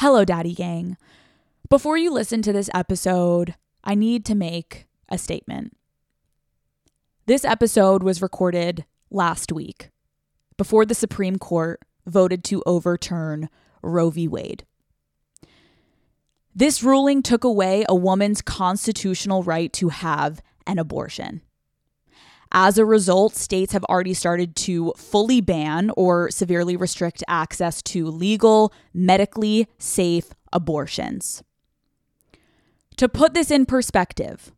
Hello, Daddy Gang. Before you listen to this episode, I need to make a statement. This episode was recorded last week before the Supreme Court voted to overturn Roe v. Wade. This ruling took away a woman's constitutional right to have an abortion. As a result, states have already started to fully ban or severely restrict access to legal, medically safe abortions. To put this in perspective,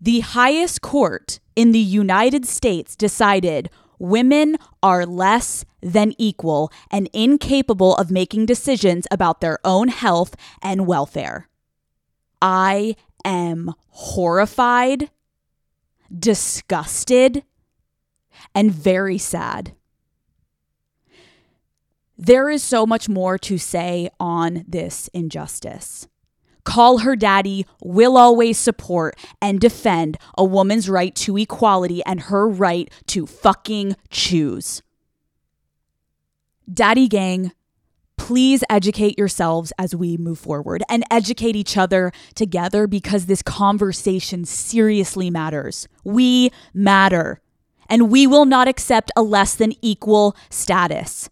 the highest court in the United States decided women are less than equal and incapable of making decisions about their own health and welfare. I am horrified disgusted, and very sad. There is so much more to say on this injustice. Call Her Daddy will always support and defend a woman's right to equality and her right to fucking choose. Daddy Gang please educate yourselves as we move forward and educate each other together because this conversation seriously matters. We matter, and we will not accept a less than equal status.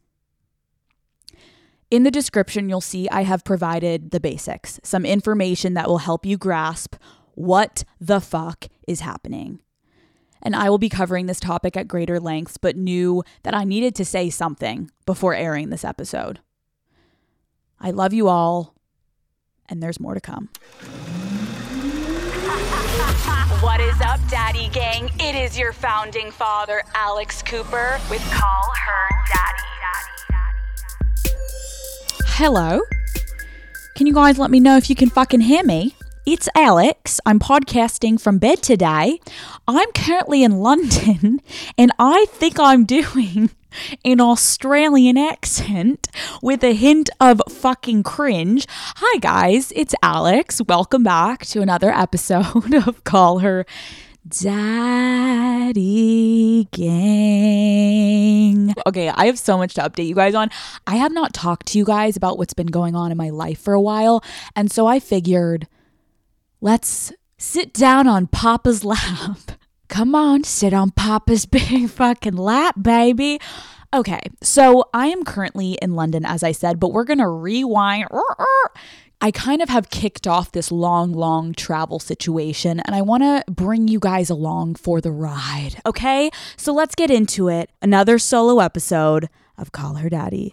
In the description, you'll see I have provided the basics, some information that will help you grasp what the fuck is happening. And I will be covering this topic at greater lengths, but knew that I needed to say something before airing this episode. I love you all, and there's more to come. what is up, Daddy Gang? It is your founding father, Alex Cooper, with Call Her Daddy. Hello. Can you guys let me know if you can fucking hear me? It's Alex. I'm podcasting from bed today. I'm currently in London and I think I'm doing an Australian accent with a hint of fucking cringe. Hi, guys, it's Alex. Welcome back to another episode of Call Her Daddy Gang. Okay, I have so much to update you guys on. I have not talked to you guys about what's been going on in my life for a while, and so I figured let's sit down on Papa's lap Come on, sit on Papa's big fucking lap, baby. Okay, so I am currently in London, as I said, but we're gonna rewind. I kind of have kicked off this long, long travel situation, and I wanna bring you guys along for the ride, okay? So let's get into it. Another solo episode of Call Her Daddy.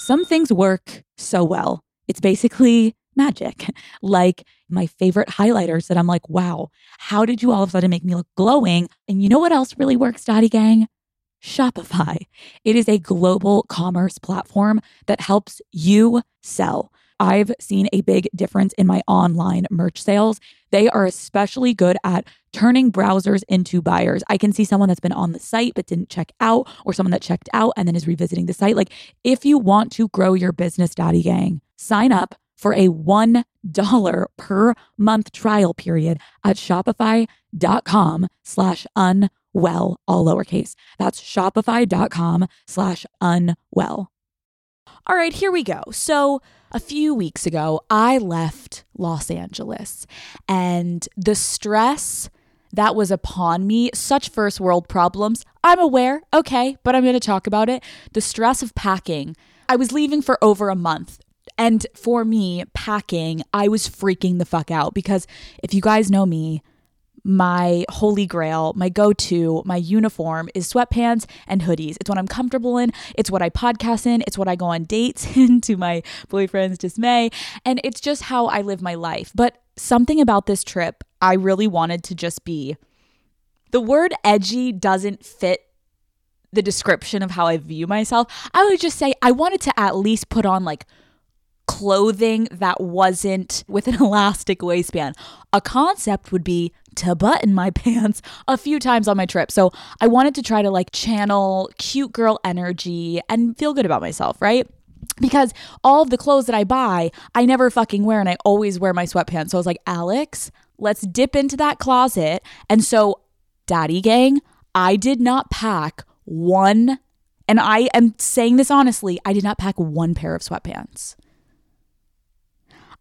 Some things work so well. It's basically magic. Like my favorite highlighters that I'm like, wow, how did you all of a sudden make me look glowing? And you know what else really works, Daddy Gang? Shopify. It is a global commerce platform that helps you sell. I've seen a big difference in my online merch sales. They are especially good at turning browsers into buyers. I can see someone that's been on the site but didn't check out, or someone that checked out and then is revisiting the site. Like, if you want to grow your business, Daddy Gang, sign up for a $1 per month trial period at shopify.com slash unwell, all lowercase. That's shopify.com slash unwell. All right, here we go. So, a few weeks ago, I left Los Angeles and the stress that was upon me, such first world problems. I'm aware, okay, but I'm going to talk about it. The stress of packing. I was leaving for over a month. And for me, packing, I was freaking the fuck out because if you guys know me, my holy grail, my go to, my uniform is sweatpants and hoodies. It's what I'm comfortable in. It's what I podcast in. It's what I go on dates in to my boyfriend's dismay. And it's just how I live my life. But something about this trip, I really wanted to just be the word edgy doesn't fit the description of how I view myself. I would just say I wanted to at least put on like clothing that wasn't with an elastic waistband. A concept would be to button my pants a few times on my trip. So I wanted to try to like channel cute girl energy and feel good about myself, right? Because all of the clothes that I buy, I never fucking wear and I always wear my sweatpants. So I was like, Alex, let's dip into that closet. And so, daddy gang, I did not pack one, and I am saying this honestly, I did not pack one pair of sweatpants.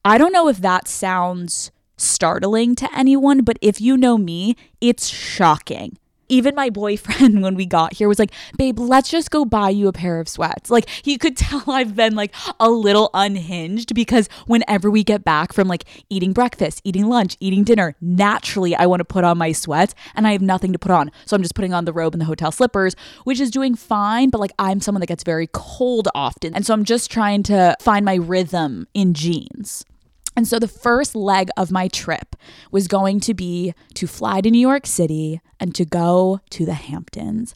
I don't know if that sounds startling to anyone, but if you know me, it's shocking even my boyfriend when we got here was like babe let's just go buy you a pair of sweats. Like he could tell i've been like a little unhinged because whenever we get back from like eating breakfast eating lunch eating dinner naturally i want to put on my sweats and i have nothing to put on. So i'm just putting on the robe and the hotel slippers which is doing fine but like i'm someone that gets very cold often. And so i'm just trying to find my rhythm in jeans and so the first leg of my trip was going to be to fly to New York City and to go to the Hamptons.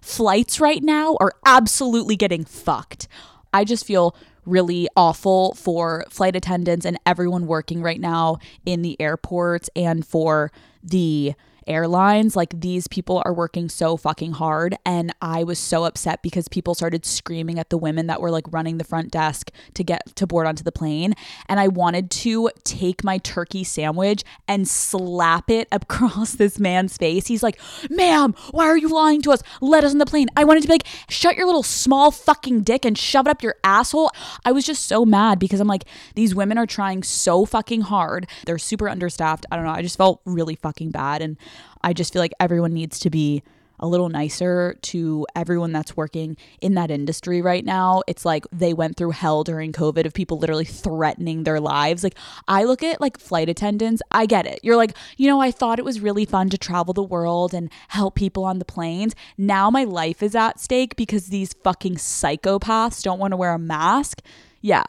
Flights right now are absolutely getting fucked. I just feel really awful for flight attendants and everyone working right now in the airports and for the airlines. Like these people are working so fucking hard. And I was so upset because people started screaming at the women that were like running the front desk to get to board onto the plane. And I wanted to take my turkey sandwich and slap it across this man's face. He's like, ma'am, why are you lying to us? Let us on the plane. I wanted to be like, shut your little small fucking dick and shove it up your asshole. I was just so mad because I'm like, these women are trying so fucking hard. They're super understaffed. I don't know. I just felt really fucking bad. And I just feel like everyone needs to be a little nicer to everyone that's working in that industry right now. It's like they went through hell during COVID of people literally threatening their lives. Like, I look at like flight attendants, I get it. You're like, you know, I thought it was really fun to travel the world and help people on the planes. Now my life is at stake because these fucking psychopaths don't want to wear a mask. Yeah,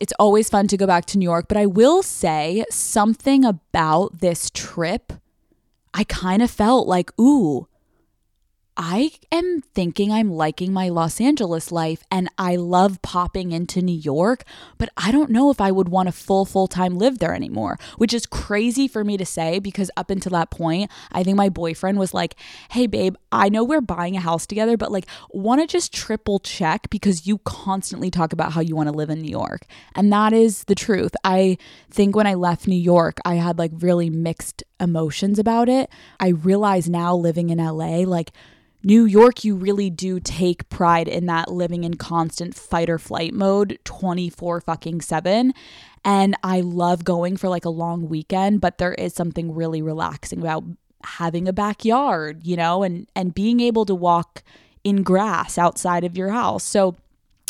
it's always fun to go back to New York, but I will say something about this trip I kind of felt like, ooh, I am thinking I'm liking my Los Angeles life and I love popping into New York, but I don't know if I would want a full, full time live there anymore, which is crazy for me to say because up until that point, I think my boyfriend was like, hey, babe, I know we're buying a house together, but like, want to just triple check because you constantly talk about how you want to live in New York. And that is the truth. I think when I left New York, I had like really mixed emotions about it. I realize now living in LA, like, New York, you really do take pride in that living in constant fight or flight mode 24 fucking 7. And I love going for like a long weekend, but there is something really relaxing about having a backyard, you know, and and being able to walk in grass outside of your house. So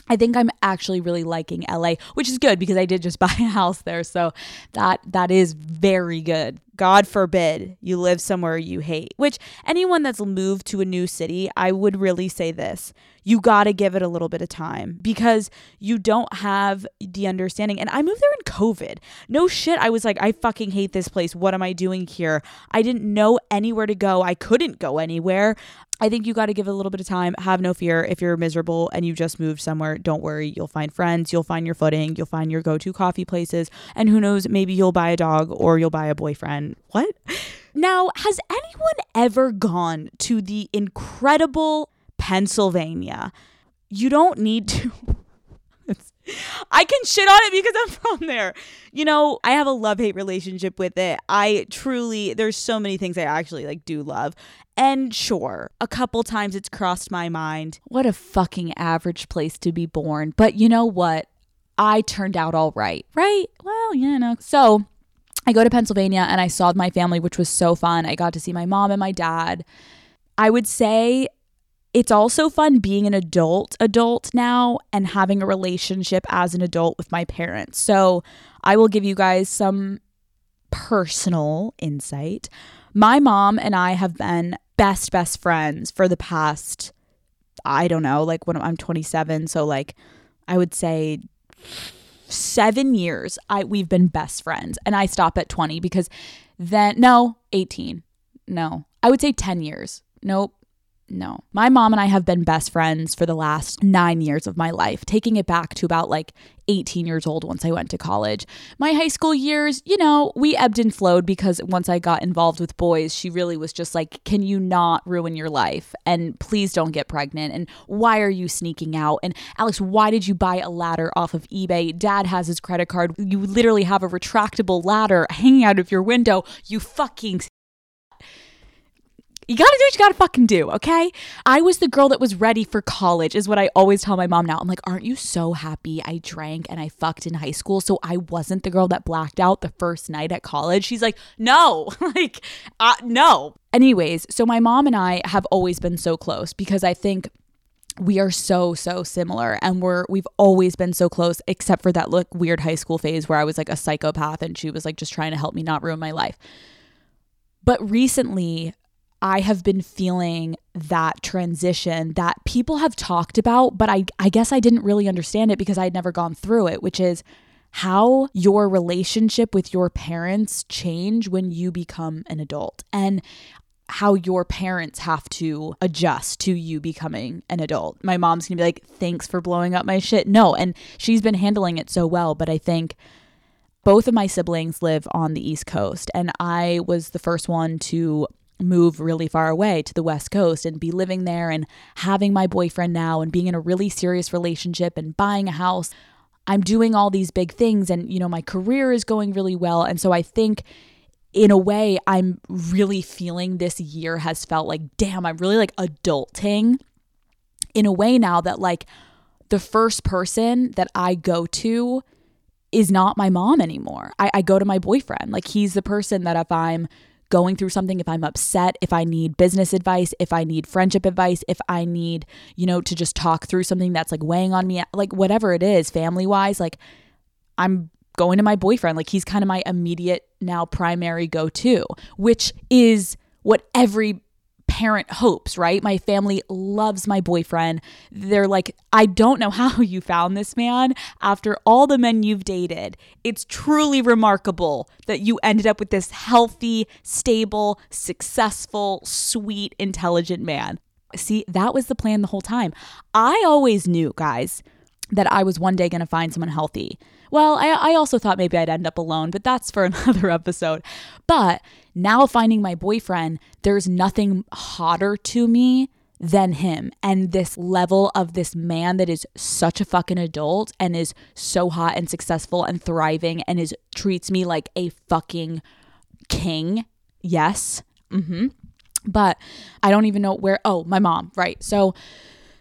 I think I'm actually really liking LA, which is good because I did just buy a house there. So that that is very good. God forbid you live somewhere you hate. Which anyone that's moved to a new city, I would really say this. You got to give it a little bit of time because you don't have the understanding. And I moved there in COVID. No shit. I was like, I fucking hate this place. What am I doing here? I didn't know anywhere to go. I couldn't go anywhere. I think you got to give it a little bit of time. Have no fear. If you're miserable and you just moved somewhere, don't worry. You'll find friends. You'll find your footing. You'll find your go to coffee places. And who knows, maybe you'll buy a dog or you'll buy a boyfriend. What? Now, has anyone ever gone to the incredible Pennsylvania? You don't need to. I can shit on it because I'm from there. You know, I have a love hate relationship with it. I truly, there's so many things I actually like do love. And sure, a couple times it's crossed my mind. What a fucking average place to be born. But you know what? I turned out all right, right? Well, you know. So I go to Pennsylvania and I saw my family, which was so fun. I got to see my mom and my dad. I would say it's also fun being an adult adult now and having a relationship as an adult with my parents. So I will give you guys some personal insight. My mom and I have been best, best friends for the past, I don't know, like when I'm 27. So, like, I would say seven years I we've been best friends and I stop at 20 because then no 18 no I would say 10 years nope no. My mom and I have been best friends for the last nine years of my life, taking it back to about like 18 years old once I went to college. My high school years, you know, we ebbed and flowed because once I got involved with boys, she really was just like, Can you not ruin your life? And please don't get pregnant. And why are you sneaking out? And Alex, why did you buy a ladder off of eBay? Dad has his credit card. You literally have a retractable ladder hanging out of your window. You fucking you gotta do what you gotta fucking do, okay? I was the girl that was ready for college, is what I always tell my mom now. I'm like, aren't you so happy I drank and I fucked in high school? So I wasn't the girl that blacked out the first night at college. She's like, no, like, uh, no. Anyways, so my mom and I have always been so close because I think we are so so similar and we're we've always been so close except for that look weird high school phase where I was like a psychopath and she was like just trying to help me not ruin my life. But recently I have been feeling that transition that people have talked about, but I, I guess I didn't really understand it because I had never gone through it, which is how your relationship with your parents change when you become an adult and how your parents have to adjust to you becoming an adult. My mom's gonna be like, thanks for blowing up my shit. No, and she's been handling it so well, but I think both of my siblings live on the East Coast, and I was the first one to move really far away to the West Coast and be living there and having my boyfriend now and being in a really serious relationship and buying a house. I'm doing all these big things and, you know, my career is going really well. And so I think in a way, I'm really feeling this year has felt like, damn, I'm really like adulting in a way now that like the first person that I go to is not my mom anymore. I, I go to my boyfriend. Like he's the person that if I'm going through something, if I'm upset, if I need business advice, if I need friendship advice, if I need, you know, to just talk through something that's like weighing on me, like whatever it is, family wise, like I'm going to my boyfriend. Like he's kind of my immediate now primary go to, which is what every parent hopes, right? My family loves my boyfriend. They're like, I don't know how you found this man after all the men you've dated. It's truly remarkable that you ended up with this healthy, stable, successful, sweet, intelligent man. See, that was the plan the whole time. I always knew, guys, that I was one day going to find someone healthy. Well, I, I also thought maybe I'd end up alone, but that's for another episode. But now finding my boyfriend, there's nothing hotter to me than him and this level of this man that is such a fucking adult and is so hot and successful and thriving and is treats me like a fucking king. Yes. Mm-hmm. But I don't even know where oh, my mom, right. So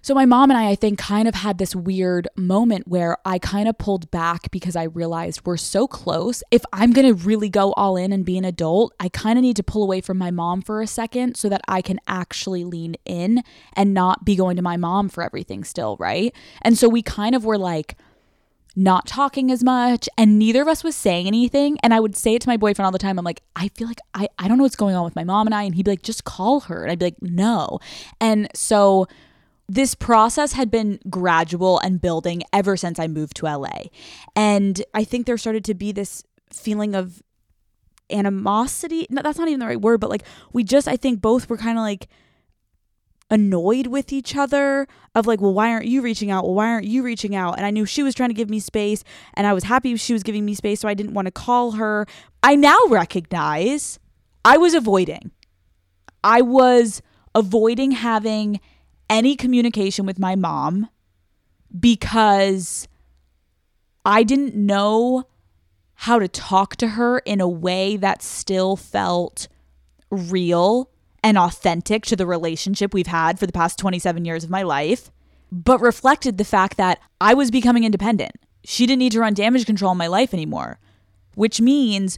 so my mom and I, I think, kind of had this weird moment where I kind of pulled back because I realized we're so close. If I'm going to really go all in and be an adult, I kind of need to pull away from my mom for a second so that I can actually lean in and not be going to my mom for everything still, right? And so we kind of were like, not talking as much and neither of us was saying anything and i would say it to my boyfriend all the time i'm like i feel like i, I don't know what's going on with my mom and i and he'd be like just call her and i'd be like no and so this process had been gradual and building ever since I moved to LA. And I think there started to be this feeling of animosity. No, that's not even the right word, but like we just, I think both were kind of like annoyed with each other of like, well, why aren't you reaching out? Well, why aren't you reaching out? And I knew she was trying to give me space and I was happy she was giving me space, so I didn't want to call her. I now recognize I was avoiding. I was avoiding having any communication with my mom because I didn't know how to talk to her in a way that still felt real and authentic to the relationship we've had for the past 27 years of my life, but reflected the fact that I was becoming independent. She didn't need to run damage control in my life anymore, which means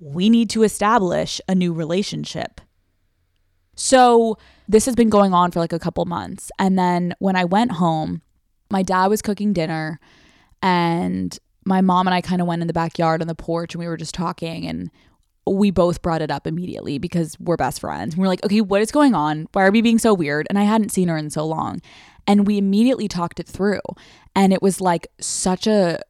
we need to establish a new relationship. So this has been going on for like a couple months. And then when I went home, my dad was cooking dinner and my mom and I kind of went in the backyard on the porch and we were just talking and we both brought it up immediately because we're best friends. And we're like, okay, what is going on? Why are we being so weird? And I hadn't seen her in so long. And we immediately talked it through. And it was like such a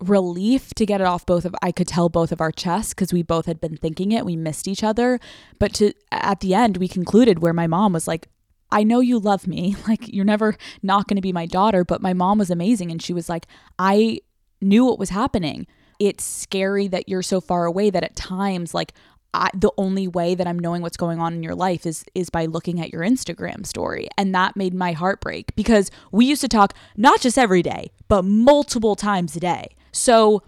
relief to get it off both of I could tell both of our chests because we both had been thinking it. We missed each other. But to at the end we concluded where my mom was like, I know you love me. Like you're never not going to be my daughter, but my mom was amazing and she was like, I knew what was happening. It's scary that you're so far away that at times like I, the only way that I'm knowing what's going on in your life is is by looking at your Instagram story and that made my heart break because we used to talk not just every day but multiple times a day. So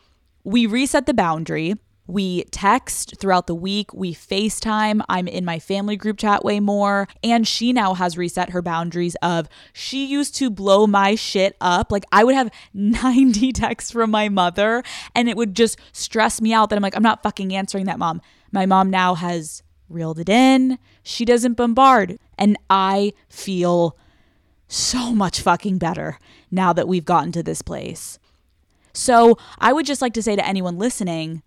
we reset the boundary. We text throughout the week. We FaceTime. I'm in my family group chat way more. And she now has reset her boundaries of she used to blow my shit up. Like I would have 90 texts from my mother and it would just stress me out that I'm like, I'm not fucking answering that mom. My mom now has reeled it in. She doesn't bombard. And I feel so much fucking better now that we've gotten to this place. So I would just like to say to anyone listening,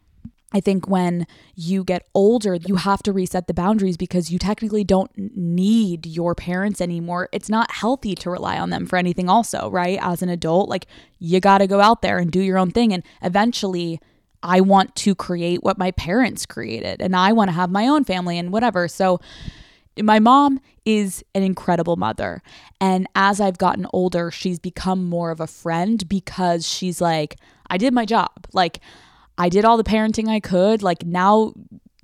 I think when you get older, you have to reset the boundaries because you technically don't need your parents anymore. It's not healthy to rely on them for anything, also, right? As an adult, like you got to go out there and do your own thing. And eventually, I want to create what my parents created and I want to have my own family and whatever. So, my mom is an incredible mother. And as I've gotten older, she's become more of a friend because she's like, I did my job. Like, I did all the parenting I could. Like, now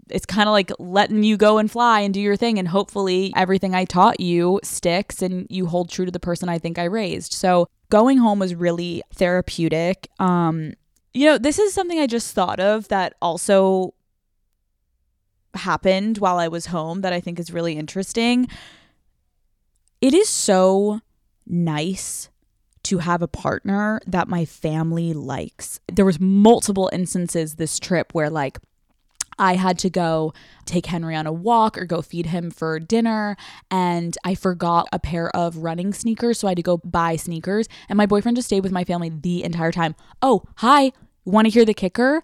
it's kind of like letting you go and fly and do your thing. And hopefully, everything I taught you sticks and you hold true to the person I think I raised. So, going home was really therapeutic. Um, you know, this is something I just thought of that also happened while I was home that I think is really interesting. It is so nice to have a partner that my family likes. There was multiple instances this trip where like I had to go take Henry on a walk or go feed him for dinner. And I forgot a pair of running sneakers. So I had to go buy sneakers. And my boyfriend just stayed with my family the entire time. Oh, hi. Want to hear the kicker?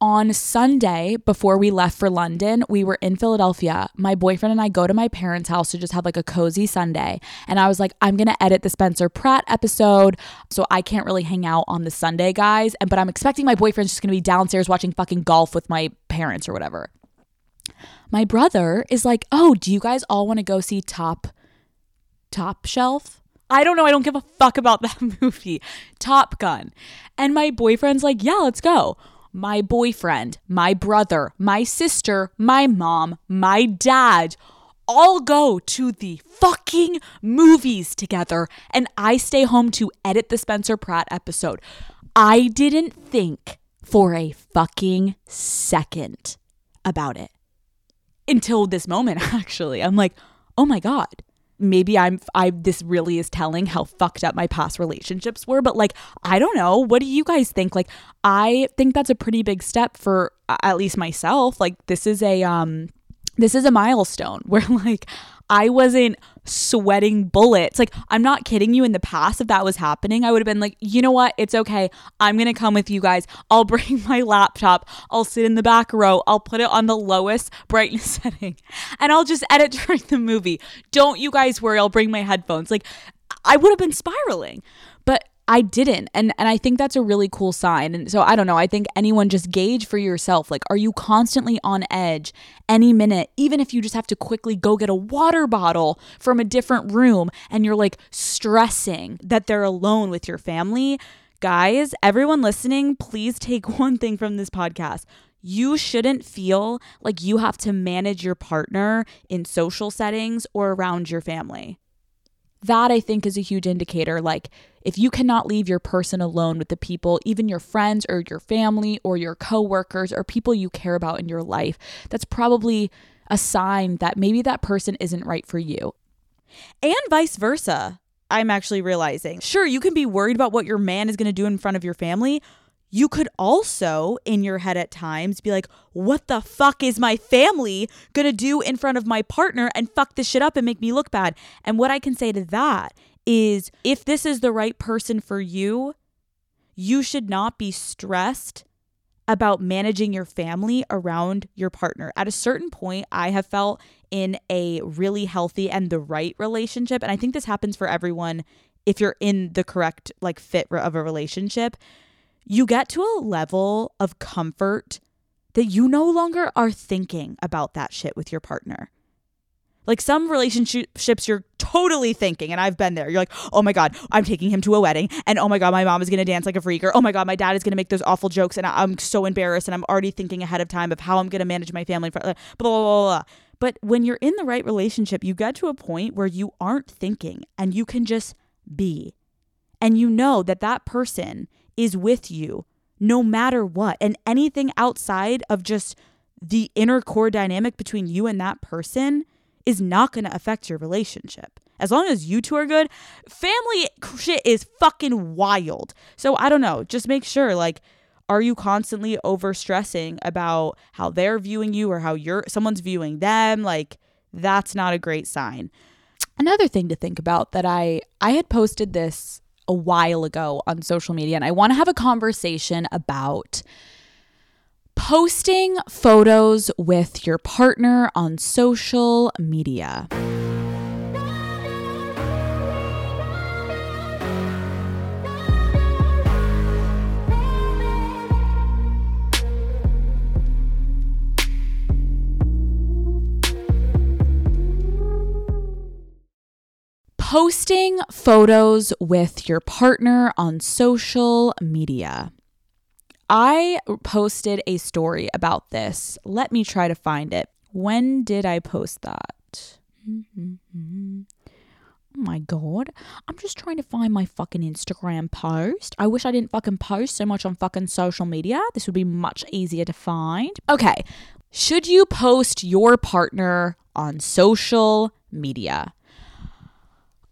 On Sunday before we left for London, we were in Philadelphia. My boyfriend and I go to my parents' house to just have like a cozy Sunday. And I was like, I'm going to edit the Spencer Pratt episode. So I can't really hang out on the Sunday, guys. And but I'm expecting my boyfriend's just going to be downstairs watching fucking golf with my parents or whatever. My brother is like, "Oh, do you guys all want to go see Top Top Shelf?" I don't know. I don't give a fuck about that movie, Top Gun. And my boyfriend's like, "Yeah, let's go." My boyfriend, my brother, my sister, my mom, my dad all go to the fucking movies together and I stay home to edit the Spencer Pratt episode. I didn't think for a fucking second about it until this moment, actually. I'm like, oh my God, maybe I'm I this really is telling how fucked up my past relationships were, but like I don't know, what do you guys think? Like I think that's a pretty big step for at least myself. Like this is a um this is a milestone where like I wasn't sweating bullets. Like, I'm not kidding you. In the past, if that was happening, I would have been like, you know what? It's okay. I'm going to come with you guys. I'll bring my laptop. I'll sit in the back row. I'll put it on the lowest brightness setting and I'll just edit during the movie. Don't you guys worry. I'll bring my headphones. Like, I would have been spiraling. But I didn't. And and I think that's a really cool sign. And so I don't know, I think anyone just gauge for yourself like are you constantly on edge any minute even if you just have to quickly go get a water bottle from a different room and you're like stressing that they're alone with your family? Guys, everyone listening, please take one thing from this podcast you shouldn't feel like you have to manage your partner in social settings or around your family. That I think is a huge indicator. Like, if you cannot leave your person alone with the people, even your friends or your family or your coworkers or people you care about in your life, that's probably a sign that maybe that person isn't right for you. And vice versa. I'm actually realizing. Sure, you can be worried about what your man is going to do in front of your family, you could also, in your head at times, be like, what the fuck is my family gonna do in front of my partner and fuck this shit up and make me look bad? And what I can say to that is if this is the right person for you, you should not be stressed about managing your family around your partner. At a certain point, I have felt in a really healthy and the right relationship, and I think this happens for everyone if you're in the correct like fit of a relationship, you get to a level of comfort that you no longer are thinking about that shit with your partner. Like some relationships, you're totally thinking, and I've been there. You're like, oh my God, I'm taking him to a wedding. And oh my God, my mom is to dance like a freak. Or oh my God, my dad is to make those awful jokes. And I'm so embarrassed. And I'm already thinking ahead of time of how I'm to manage my family. Uh, blah, blah, blah, blah. But when you're in the right relationship, you get to a point where you aren't thinking and you can just be. And you know that that person is with you no matter what. And anything outside of just the inner core dynamic between you and that person is not going to affect your relationship. As long as you two are good, family shit is fucking wild. So I don't know, just make sure like are you constantly over stressing about how they're viewing you or how you're someone's viewing them? Like that's not a great sign. Another thing to think about that I I had posted this a while ago on social media and I want to have a conversation about posting photos with your partner on social media. Posting photos with your partner on social media. I posted a story about this. Let me try to find it. When did I post that? Mm-hmm. Oh my god. I'm just trying to find my fucking Instagram post. I wish I didn't fucking post so much on fucking social media. This would be much easier to find. Okay. Should you post your partner on social media?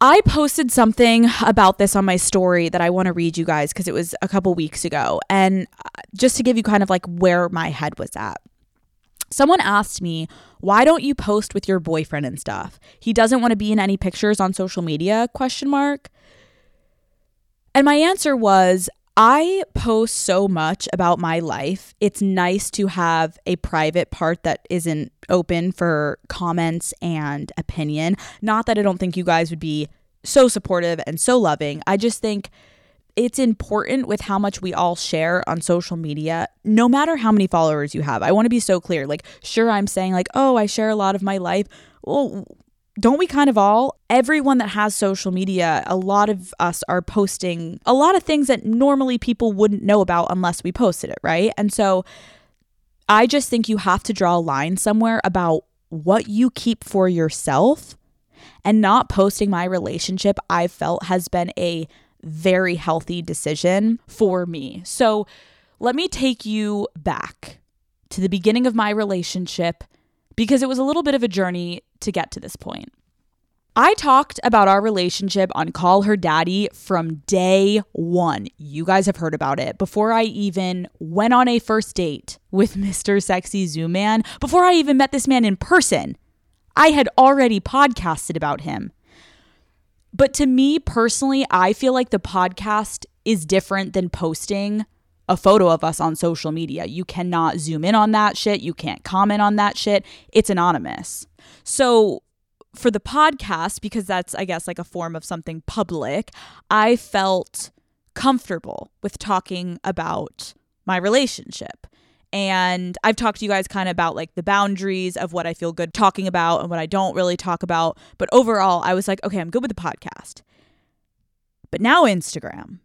I posted something about this on my story that I want to read you guys because it was a couple weeks ago. And uh, just to give you kind of like where my head was at. Someone asked me, "Why don't you post with your boyfriend and stuff? He doesn't want to be in any pictures on social media?" question mark. And my answer was, I post so much about my life. It's nice to have a private part that isn't open for comments and opinion. Not that I don't think you guys would be so supportive and so loving. I just think it's important with how much we all share on social media, no matter how many followers you have. I want to be so clear. Like, sure, I'm saying, like, oh, I share a lot of my life. Well, don't we kind of all? Everyone that has social media, a lot of us are posting a lot of things that normally people wouldn't know about unless we posted it, right? And so I just think you have to draw a line somewhere about what you keep for yourself and not posting my relationship, I felt has been a very healthy decision for me. So let me take you back to the beginning of my relationship because it was a little bit of a journey to get to this point. I talked about our relationship on Call Her Daddy from day one. You guys have heard about it before I even went on a first date with Mr. Sexy Zoom Man, before I even met this man in person. I had already podcasted about him. But to me personally, I feel like the podcast is different than posting a photo of us on social media. You cannot zoom in on that shit. You can't comment on that shit. It's anonymous. So for the podcast, because that's, I guess, like a form of something public, I felt comfortable with talking about my relationship. And I've talked to you guys kind of about like the boundaries of what I feel good talking about and what I don't really talk about. But overall, I was like, okay, I'm good with the podcast. But now, Instagram.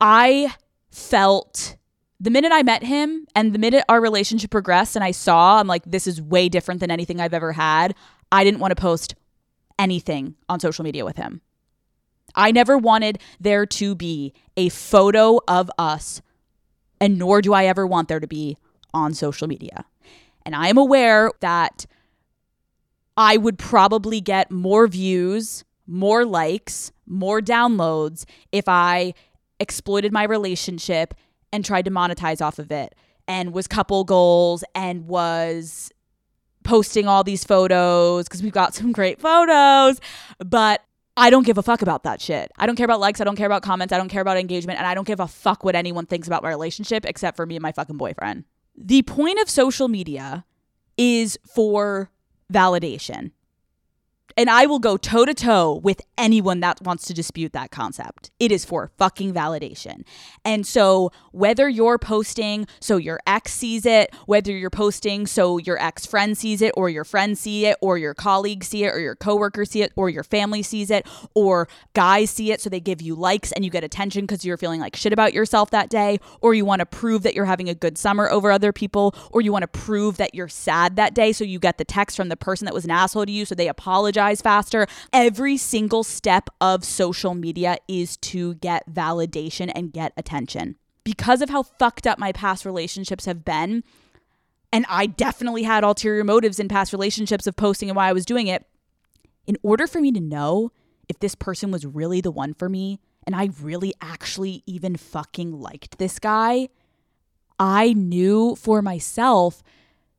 I felt the minute I met him and the minute our relationship progressed and I saw, I'm like, this is way different than anything I've ever had. I didn't want to post anything on social media with him. I never wanted there to be a photo of us, and nor do I ever want there to be on social media. And I am aware that I would probably get more views, more likes, more downloads if I exploited my relationship and tried to monetize off of it and was couple goals and was posting all these photos because we've got some great photos. But I don't give a fuck about that shit. I don't care about likes. I don't care about comments. I don't care about engagement. And I don't give a fuck what anyone thinks about my relationship except for me and my fucking boyfriend. The point of social media is for validation and I will go toe to toe with anyone that wants to dispute that concept. It is for fucking validation. And so, whether you're posting so your ex sees it, whether you're posting so your ex friend sees it, or your friend see it, or your colleagues see it, or your coworker see it, or your family sees it, or guys see it so they give you likes and you get attention because you're feeling like shit about yourself that day, or you want to prove that you're having a good summer over other people, or you want to prove that you're sad that day so you get the text from the person that was an asshole to you so they faster. Every single step of social media is to get validation and get attention. Because of how fucked up my past relationships have been, and I definitely had ulterior motives in past relationships of posting and why I was doing it, in order for me to know if this person was really the one for me and I really actually even fucking liked this guy, I knew for myself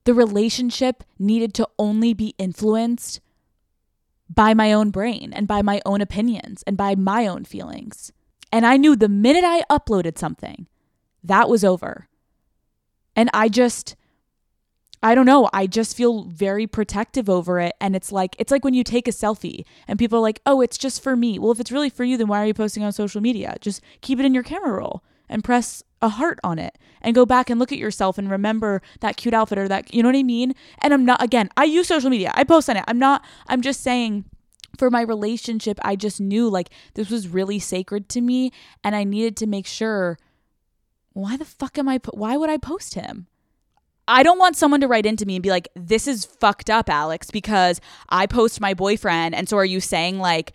the relationship needed to only be influenced by my own brain and by my own opinions and by my own feelings. And I knew the minute I uploaded something, that was over. And I just, I don't know, I just feel very protective over it. And it's like, it's like when you take a selfie and people are like, oh, it's just for me. Well, if it's really for you, then why are you posting on social media? Just keep it in your camera roll and press a heart on it and go back and look at yourself and remember that cute outfit or that, you know what I mean? And I'm not, again, I use social media, I post on it. I'm not, I'm just saying, for my relationship, I just knew like this was really sacred to me and I needed to make sure why the fuck am I why would I post him? I don't want someone to write into me and be like this is fucked up Alex because I post my boyfriend and so are you saying like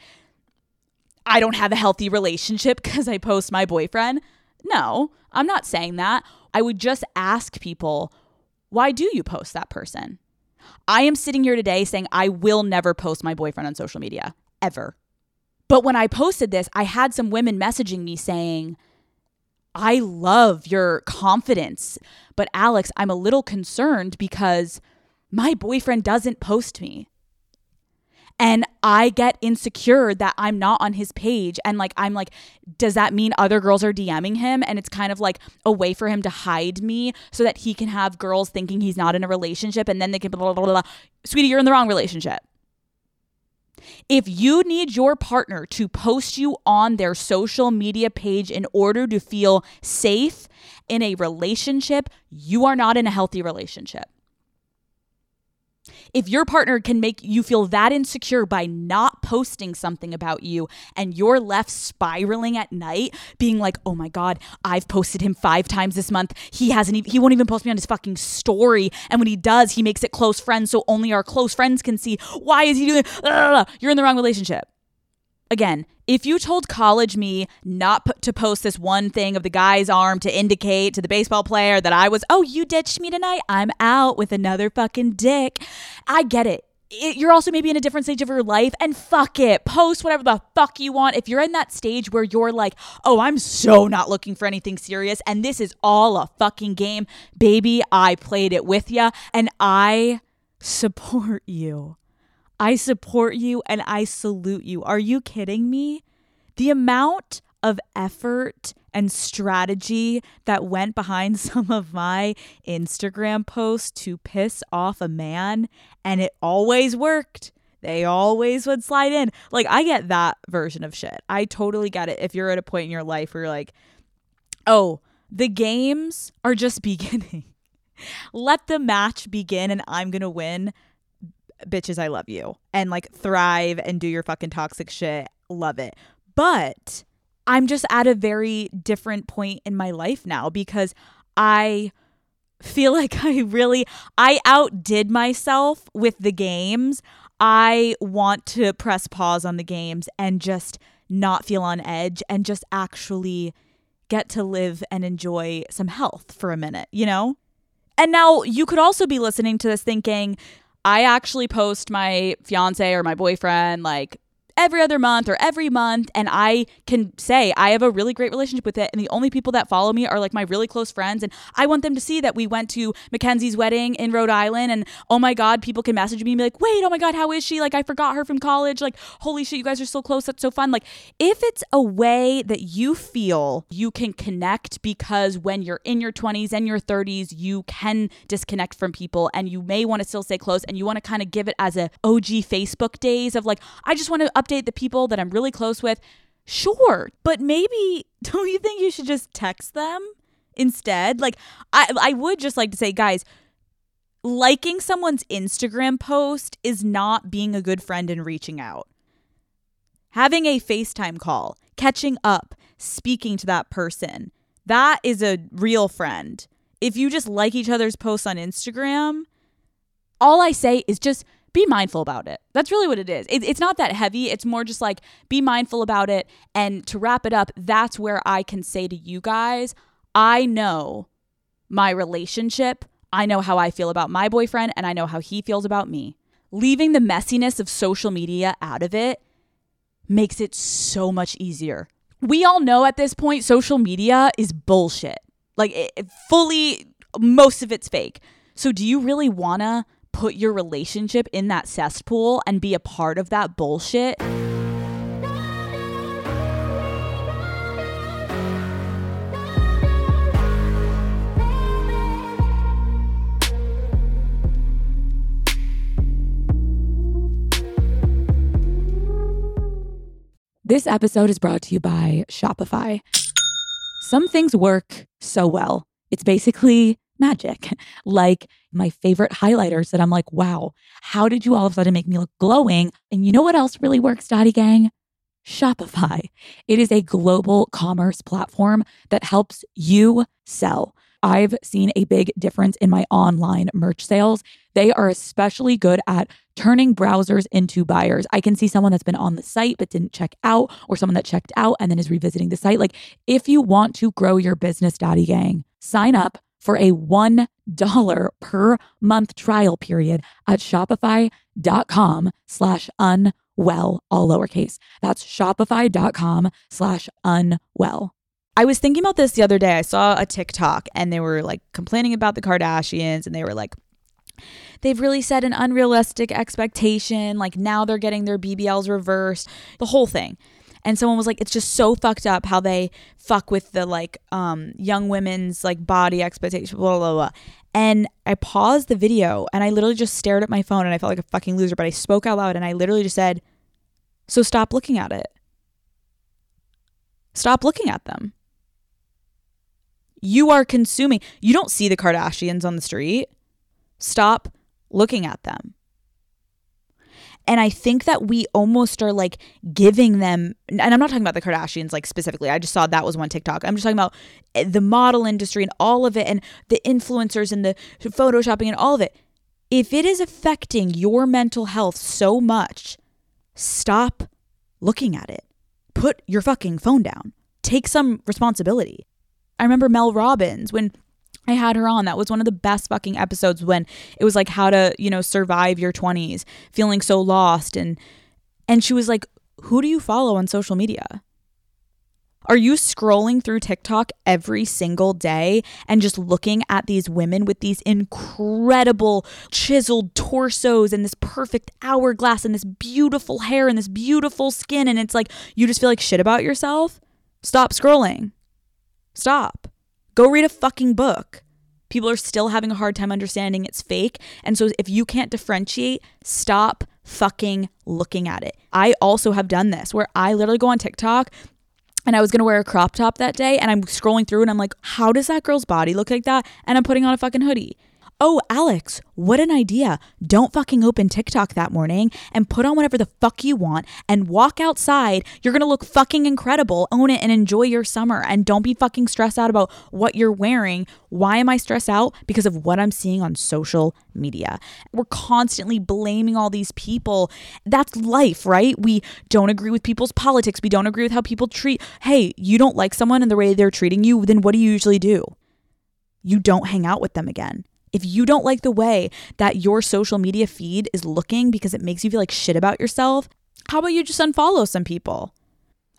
I don't have a healthy relationship because I post my boyfriend? No, I'm not saying that. I would just ask people, why do you post that person? I am sitting here today saying I will never post my boyfriend on social media, ever. But when I posted this, I had some women messaging me saying, I love your confidence. But Alex, I'm a little concerned because my boyfriend doesn't post me and I get insecure that I'm not on his page. And like, I'm like, does that mean other girls are DMing him? And it's kind of like a way for him to hide me so that he can have girls thinking he's not in a relationship and then they can blah, blah, blah, blah. Sweetie, you're in the wrong relationship. If you need your partner to post you on their social media page in order to feel safe in a relationship, you are not in a healthy relationship. If your partner can make you feel that insecure by not posting something about you and you're left spiraling at night being like, "Oh my god, I've posted him 5 times this month. He hasn't even, he won't even post me on his fucking story and when he does, he makes it close friends so only our close friends can see. Why is he doing You're in the wrong relationship. Again, if you told college me not p- to post this one thing of the guy's arm to indicate to the baseball player that I was, oh, you ditched me tonight, I'm out with another fucking dick, I get it. it. You're also maybe in a different stage of your life, and fuck it. Post whatever the fuck you want. If you're in that stage where you're like, oh, I'm so not looking for anything serious, and this is all a fucking game, baby, I played it with ya, and I support you. I support you and I salute you. Are you kidding me? The amount of effort and strategy that went behind some of my Instagram posts to piss off a man, and it always worked. They always would slide in. Like, I get that version of shit. I totally get it. If you're at a point in your life where you're like, oh, the games are just beginning. Let the match begin and I'm going to win bitches, I love you and like thrive and do your fucking toxic shit. Love it. But I'm just at a very different point in my life now because I feel like I really I outdid myself with the games. I want to press pause on the games and just not feel on edge and just actually get to live and enjoy some health for a minute, you know? And now you could also be listening to this thinking, I actually post my fiance or my boyfriend like every other month or every month and I can say I have a really great relationship with it and the only people that follow me are like my really close friends and I want them to see that we went to Mackenzie's wedding in Rhode Island and oh my god people can message me and be like wait oh my god how is she? Like I forgot her from college. Like holy shit you guys are so close. That's so fun. Like if it's a way that you feel you can connect because when you're in your 20s and your 30s you can disconnect from people and you may want to still stay close and you want to kind of give it as a OG Facebook days of like I just want to update the people that I'm really close with Sure, but maybe don't you think you should just text them instead? Like I I would just like to say guys, liking someone's Instagram post is not being a good friend and reaching out. Having a FaceTime call, catching up, speaking to that person, that is a real friend. If you just like each other's posts on Instagram, all I say is just be mindful about it. That's really what it is. It, it's not that heavy. It's more just like be mindful about it. And to wrap it up, that's where I can say to you guys, I know my relationship. I know how I feel about my boyfriend, and I know how he feels about me. Leaving the messiness of social media out of it makes it so much easier. We all know at this point, social media is bullshit. Like, it, fully, most of it's fake. So, do you really wanna put your relationship in that cesspool and be a part of that bullshit. This episode is brought to you by Shopify. Some things work so well. It's basically magic. Like my favorite highlighters that I'm like, wow, how did you all of a sudden make me look glowing? And you know what else really works, Daddy Gang? Shopify. It is a global commerce platform that helps you sell. I've seen a big difference in my online merch sales. They are especially good at turning browsers into buyers. I can see someone that's been on the site but didn't check out, or someone that checked out and then is revisiting the site. Like, if you want to grow your business, Daddy Gang, sign up for a $1 per month trial period at shopify.com slash unwell, all lowercase. That's shopify.com slash unwell. I was thinking about this the other day. I saw a TikTok and they were like complaining about the Kardashians and they were like, they've really set an unrealistic expectation. Like now they're getting their BBLs reversed, the whole thing and someone was like it's just so fucked up how they fuck with the like um young women's like body expectations blah blah blah. And i paused the video and i literally just stared at my phone and i felt like a fucking loser but i spoke out loud and i literally just said so stop looking at it. Stop looking at them. You are consuming you don't see the kardashians on the street. Stop looking at them and I think that we almost are like giving them, and I'm not talking about the Kardashians like specifically. I just saw that was one TikTok. I'm just talking about eh, the model industry and all of it and the influencers and the photoshopping and all of it. If it is affecting your mental health so much, stop looking at it. Put your fucking phone down. Take some responsibility. I remember Mel Robbins when I had her on. That was one of the best fucking episodes when it was like how to, you know, survive your 20s, feeling so lost and and she was like, "Who do you follow on social media?" Are you scrolling through TikTok every single day and just looking at these women with these incredible chiseled torsos and this perfect hourglass and this beautiful hair and this beautiful skin and it's like you just feel like shit about yourself? Stop scrolling. Stop. Go read a fucking book. People are still having a hard time understanding it's fake. And so if you can't differentiate, stop fucking looking at it. I also have done this where I literally go on TikTok and I was gonna wear a crop top that day and I'm scrolling through and I'm like, how does that girl's body look like that? And I'm putting on a fucking hoodie. Oh, Alex, what an idea. Don't fucking open TikTok that morning and put on whatever the fuck you want and walk outside. You're gonna look fucking incredible. Own it and enjoy your summer. And don't be fucking stressed out about what you're wearing. Why am I stressed out? Because of what I'm seeing on social media. We're constantly blaming all these people. That's life, right? We don't agree with people's politics. We don't agree with how people treat. Hey, you don't like someone and the way they're treating you, then what do you usually do? You don't hang out with them again if you don't like the way that your social media feed is looking because it makes you feel like shit about yourself, How about you just unfollow some people?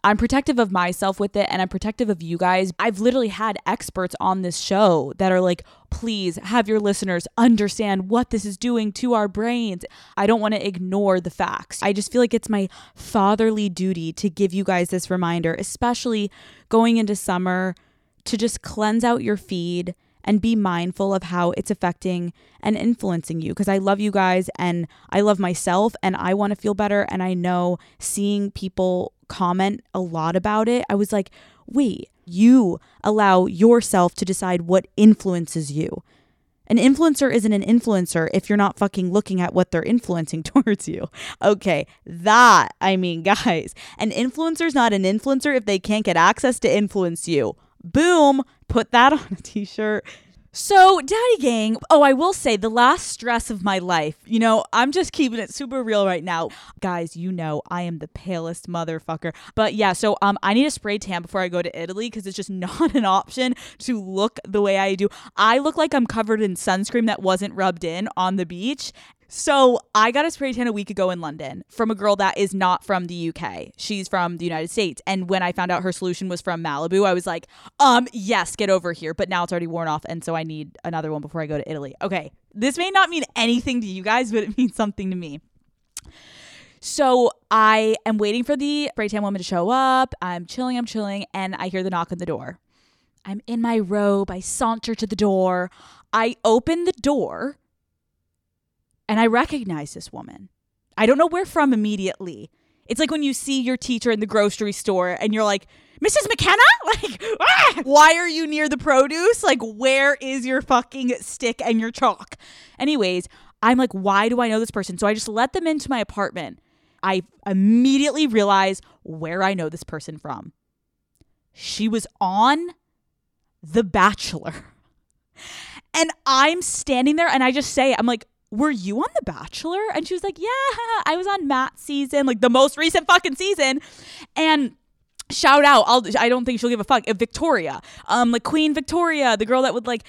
I'm protective of myself with it and I'm protective of you guys. I've literally had experts on this show that are like, please have your listeners understand what this is doing to our brains. I don't want to ignore the facts. I just feel like it's my fatherly duty to give you guys this reminder, especially going into summer, to just cleanse out your feed and be mindful of how it's affecting and influencing you because I love you guys and I love myself and I want to feel better and I know seeing people comment a lot about it I was like wait you allow yourself to decide what influences you an influencer isn't an influencer if you're not fucking looking at what they're influencing towards you. Okay, that, I mean, guys, an influencer's not an influencer if they can't get access to influence you. Boom, put that on a t shirt. So, Daddy Gang, oh, I will say the last stress of my life, you know, I'm just keeping it super real right now. Guys, you know, I am the palest motherfucker. But yeah, so um I need a spray tan before I go to Italy because it's just not an option to look the way I do. I look like I'm covered in sunscreen that wasn't rubbed in on the beach. So I got a spray tan a week ago in London from a girl that is not from the UK. She's from the United States. And when I found out her solution was from Malibu, I was like, um, yes, get over here. But now it's already worn off. And so I need another one before I go to Italy. Okay. This may not mean anything to you guys, but it means something to me. So I am waiting for the spray tan woman to show up. I'm chilling, I'm chilling, and I hear the knock on the door. I'm in my robe. I saunter to the door. I open the door and I recognize this woman. I don't know where from immediately. It's like when you see your teacher in the grocery store and you're like, Mrs. McKenna? Like, ah! why are you near the produce? Like, where is your fucking stick and your chalk? Anyways, I'm like, why do I know this person? So I just let them into my apartment. I immediately realize where I know this person from. She was on The Bachelor. And I'm standing there and I just say, I'm like, were you on The Bachelor? And she was like, yeah, I was on Matt's season, like the most recent fucking season. And shout out I'll, i don't think she'll give a fuck uh, victoria. Um like queen victoria the girl that would like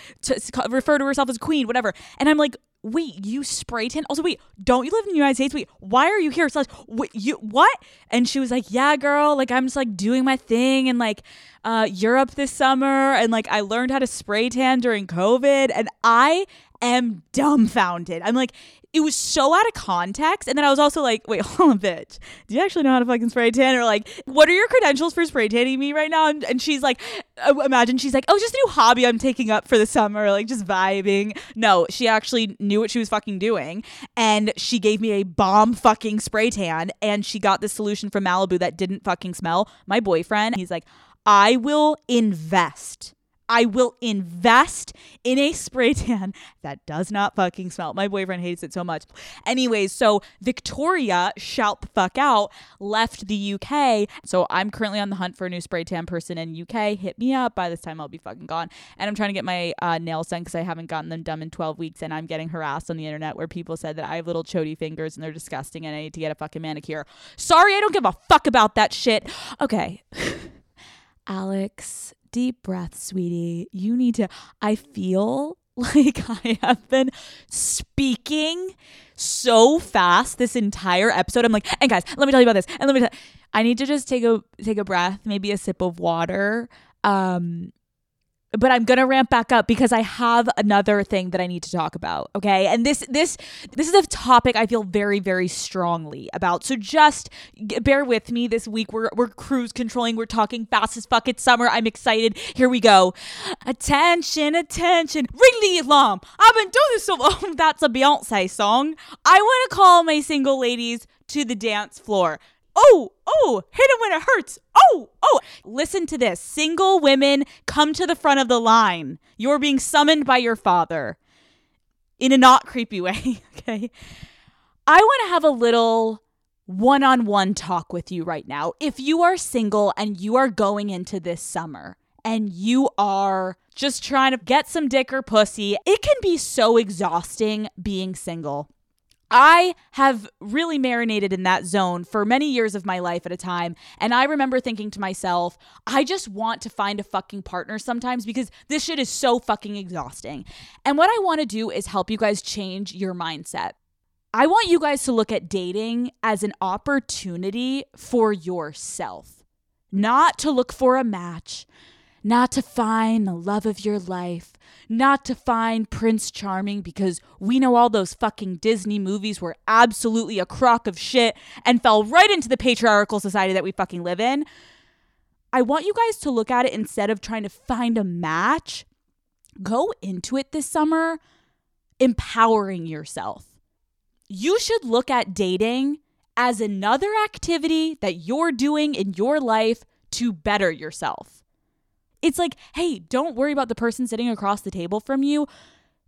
refer to herself as queen whatever. And i'm like wait you spray tan also wait don't you live in the united states? Wait why are you here? Like, wait, you what? And she was like yeah girl like i'm just like doing my thing and like uh europe this summer and like i learned how to spray tan during covid and i am dumbfounded. I'm like, it was so out of context. And then I was also like, wait, hold on, bitch. Do you actually know how to fucking spray tan? Or like, what are your credentials for spray tanning me right now? And, and she's like, uh, imagine she's like, oh, just a new hobby I'm taking up for the summer, like just vibing. No, she actually knew what she was fucking doing. And she gave me a bomb fucking spray tan. And she got this solution from Malibu that didn't fucking smell. My boyfriend, he's like, I will invest I will invest in a spray tan that does not fucking smell. My boyfriend hates it so much. Anyways, so Victoria, shout the fuck out, left the UK. So I'm currently on the hunt for a new spray tan person in UK. Hit me up. By this time, I'll be fucking gone. And I'm trying to get my uh, nails done because I haven't gotten them done in 12 weeks. And I'm getting harassed on the internet where people said that I have little chody fingers and they're disgusting and I need to get a fucking manicure. Sorry, I don't give a fuck about that shit. Okay. Alex deep breath, sweetie. You need to. I feel like I have been speaking so fast this entire episode. I'm like, and guys, let me tell you about this. And let me tell I need to just take a take a breath, maybe a sip of water. Um but I'm gonna ramp back up because I have another thing that I need to talk about. Okay, and this this this is a topic I feel very very strongly about. So just bear with me. This week we're we're cruise controlling. We're talking fast as fuck. It's summer. I'm excited. Here we go. Attention, attention. Ring the alarm. I've been doing this so long. That's a Beyonce song. I want to call my single ladies to the dance floor oh, oh, hit him when it hurts. Oh, oh. Listen to this. Single women come to the front of the line. You're being summoned by your father in a not creepy way. okay. I want to have a little one on one talk with you right now. If you are single and you are going into this summer and you are just trying to get some dick or pussy, it can be so exhausting being single. I have really marinated in that zone for many years of my life at a time. And I remember thinking to myself, I just want to find a fucking partner sometimes because this shit is so fucking exhausting. And what I want to do is help you guys change your mindset. I want you guys to look at dating as an opportunity for yourself, not to look for a match, not to find the love of your life, not to find Prince Charming because we know all those fucking Disney movies were absolutely a crock of shit and fell right into the patriarchal society that we fucking live in. I want you guys to look at it instead of trying to find a match, go into it this summer empowering yourself you should look at dating as another activity that you're doing in your life to better yourself. It's like, hey, don't worry about the person sitting across the table from you.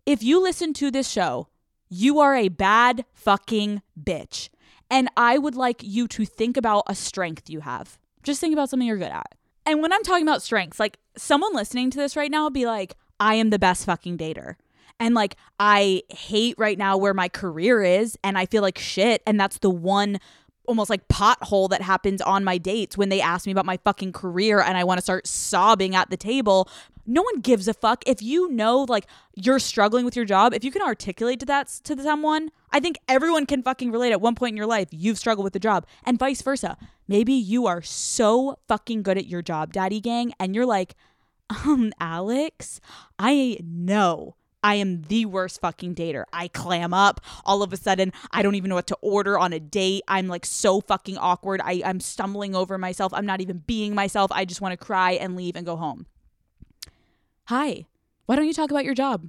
If you listen to this show, you are a bad fucking bitch. And I would like you to think about a strength you have. Just think about something you're good at. And when I'm talking about strengths, like someone listening to this right now be like, I am the best fucking dater and like I hate right now where my career is and I feel like shit and that's the one almost like pothole that happens on my dates when they ask me about my fucking career and I want to start sobbing at the table. No one gives a fuck if you know like you're struggling with your job. If you can articulate to that to someone, I think everyone can fucking relate at one point in your life you've struggled with the job and vice versa. Maybe you are so fucking good at your job, daddy gang, and you're like, "Um, Alex, I know I am the worst fucking dater. I clam up. All of a sudden, I don't even know what to order on a date. I'm like so fucking awkward. I, I'm stumbling over myself. I'm not even being myself. I just want to cry and leave and go home. Hi, why don't you talk about your job?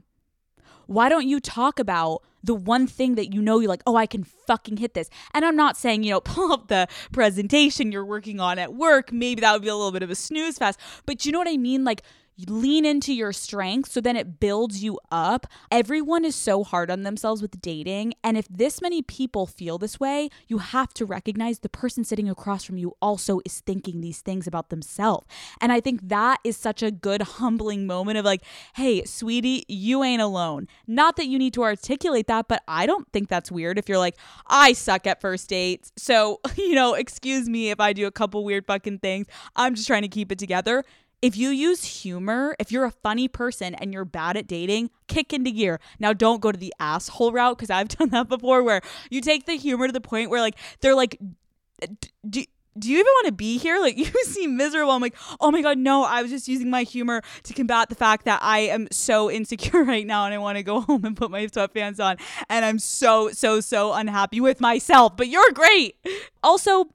Why don't you talk about the one thing that you know you're like, oh, I can fucking hit this? And I'm not saying, you know, pull up the presentation you're working on at work. Maybe that would be a little bit of a snooze fest. But you know what I mean? Like, lean into your strengths so then it builds you up. Everyone is so hard on themselves with dating. And if this many people feel this way, you have to recognize the person sitting across from you also is thinking these things about themselves. And I think that is such a good, humbling moment of like, hey, sweetie, you ain't alone. Not that you need to articulate that, but I don't think that's weird if you're like, I suck at first dates. So, you know, excuse me if I do a couple weird fucking things. I'm just trying to keep it together if you use humor, if you're a funny person and you're bad at dating, kick into gear. Now, don't go to the asshole route because I've done that before where you take the humor to the point where, like, they're like, do, do you even want to be here? Like, you seem miserable. I'm like, oh my God, no, I was just using my humor to combat the fact that I am so insecure right now and I want to go home and put my sweatpants on. And I'm so, so, so unhappy with myself. But you're great. Also,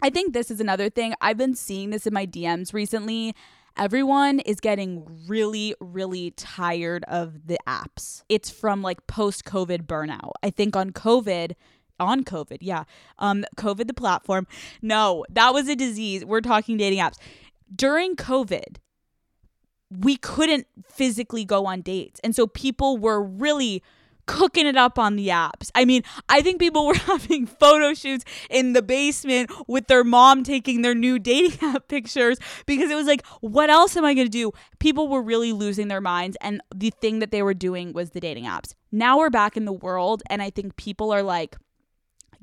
I think this is another thing. I've been seeing this in my DMs recently everyone is getting really, really tired of the apps. It's from like post COVID burnout. I think on COVID, on COVID, yeah. Um, COVID, the platform. No, that was a disease. We're talking dating apps. During COVID, we couldn't physically go on dates. And so people were really cooking it up on the apps. I mean, I think people were having photo shoots in the basement with their mom taking their new dating app pictures because it was like, what else am I going to do? People were really losing their minds, and the thing that they were doing was the dating apps. Now we're back in the world, and I think people are like,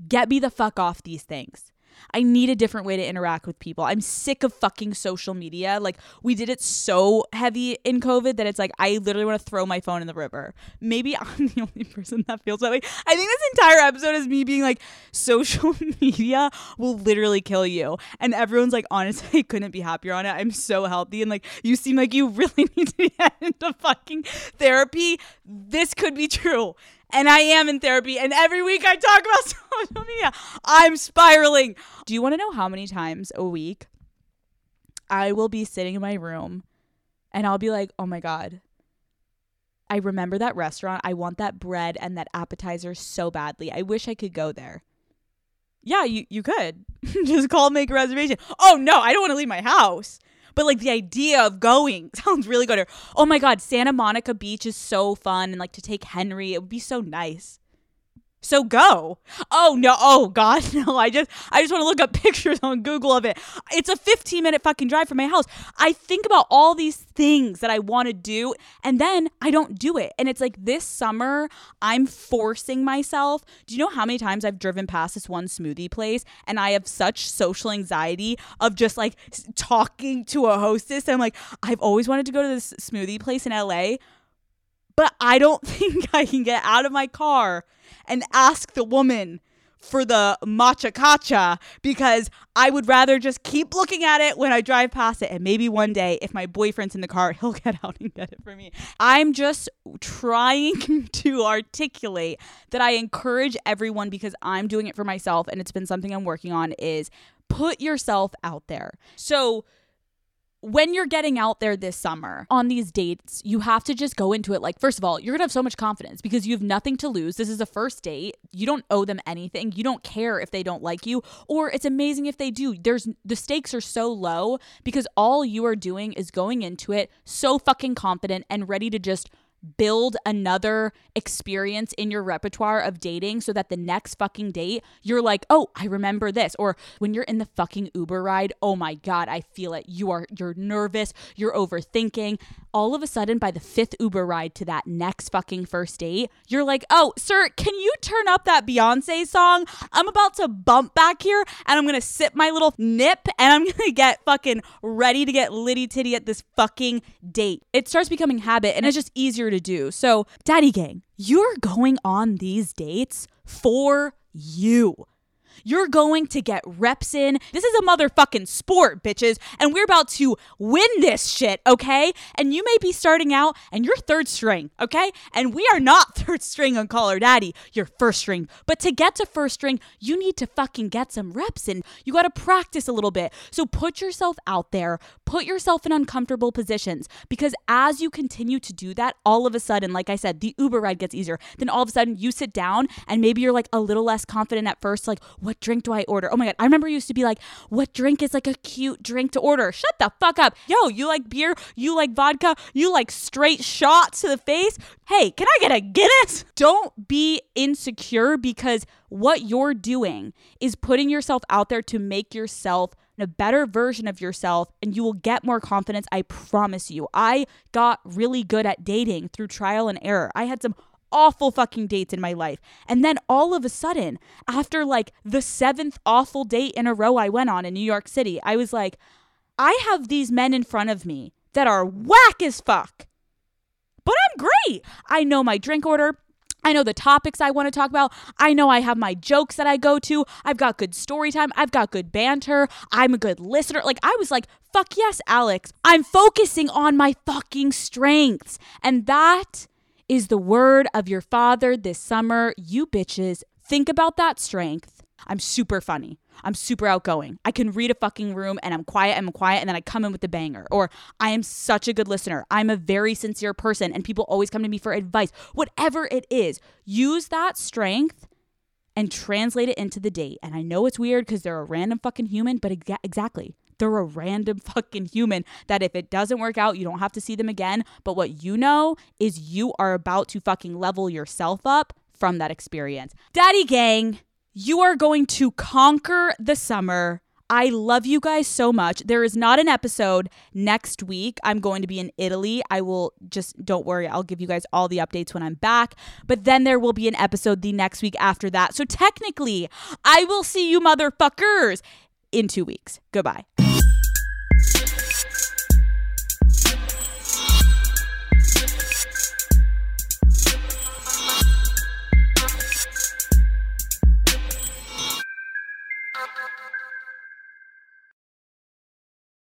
get me the fuck off these things. I need a different way to interact with people. I'm sick of fucking social media. Like we did it so heavy in COVID that it's like I literally want to throw my phone in the river. Maybe I'm the only person that feels that way. I think this entire episode is me being like social media will literally kill you. And everyone's like honestly I couldn't be happier on it. I'm so healthy and like you seem like you really need to get into fucking therapy. This could be true and I am in therapy. And every week I talk about social media. I'm spiraling. Do you want to know how many times a week I will be sitting in my room and I'll be like, oh my God, I remember that restaurant. I want that bread and that appetizer so badly. I wish I could go there. Yeah, you, you could. Just call, make a reservation. Oh no, I don't want to leave my house. But like the idea of going sounds really good. Or, oh my God, Santa Monica Beach is so fun. And like to take Henry, it would be so nice. So go. Oh no. Oh god, no. I just I just want to look up pictures on Google of it. It's a 15 minute fucking drive from my house. I think about all these things that I want to do and then I don't do it. And it's like this summer I'm forcing myself. Do you know how many times I've driven past this one smoothie place and I have such social anxiety of just like talking to a hostess. I'm like I've always wanted to go to this smoothie place in LA But I don't think I can get out of my car and ask the woman for the matcha kacha because I would rather just keep looking at it when I drive past it. And maybe one day, if my boyfriend's in the car, he'll get out and get it for me. I'm just trying to articulate that I encourage everyone because I'm doing it for myself and it's been something I'm working on is put yourself out there. So, when you're getting out there this summer on these dates, you have to just go into it like, first of all, you're gonna have so much confidence because you have nothing to lose. This is a first date. You don't owe them anything. You don't care if they don't like you, or it's amazing if they do. There's the stakes are so low because all you are doing is going into it so fucking confident and ready to just build another experience in your repertoire of dating so that the next fucking date you're like, "Oh, I remember this." Or when you're in the fucking Uber ride, "Oh my god, I feel it. You are you're nervous, you're overthinking." All of a sudden by the fifth Uber ride to that next fucking first date, you're like, "Oh, sir, can you turn up that Beyonce song? I'm about to bump back here and I'm to sip my little nip and I'm to get fucking ready to get litty titty at this fucking date." It starts becoming habit and it's just easier to do. So, Daddy Gang, you're going on these dates for you. You're going to get reps in. This is a motherfucking sport, bitches. And we're about to win this shit, okay? And you may be starting out and you're third string, okay? And we are not third string on Call Her Daddy. You're first string. But to get to first string, you need to fucking get some reps in. You got to practice a little bit. So put yourself out there, put yourself in uncomfortable positions because as you continue to do that, all of a sudden, like I said, the Uber ride gets easier. Then all of a sudden you sit down and maybe you're like a little less confident at first, like, what drink do I order? Oh my God. I remember used to be like, what drink is like a cute drink to order? Shut the fuck up. Yo, you like beer? You like vodka? You like straight shots to the face? Hey, can I get a Guinness? Don't be insecure because what you're doing is putting yourself out there to make yourself a better version of yourself and you will get more confidence. I promise you. I got really good at dating through trial and error. I had some awful fucking dates in my life. And then all of a sudden, after like the seventh awful date in a row I went on in New York City, I was like, I have these men in front of me that are whack as fuck. But I'm great. I know my drink order. I know the topics I want to talk about. I know I have my jokes that I go to. I've got good story time. I've got good banter. I'm a good listener. Like, I was like, fuck yes, Alex. I'm focusing on my fucking strengths. And that is the word of your father this summer. You bitches, think about that strength. I'm super funny. I'm super outgoing. I can read a fucking room and I'm quiet, I'm quiet, and then I come in with the banger. Or I am such a good listener. I'm a very sincere person and people always come to me for advice. Whatever it is, use that strength and translate it into the date. And I know it's weird because they're a random fucking human, but exa- exactly. They're a random fucking human that if it doesn't work out, you don't have to see them again. But what you know is you are about to fucking level yourself up from that experience. Daddy Gang, you are going to conquer the summer. I love you guys so much. There is not an episode next week. I'm going to be in Italy. I will just, don't worry, I'll give you guys all the updates when I'm back. But then there will be an episode the next week after that. So technically, I will see you motherfuckers in two weeks. Goodbye.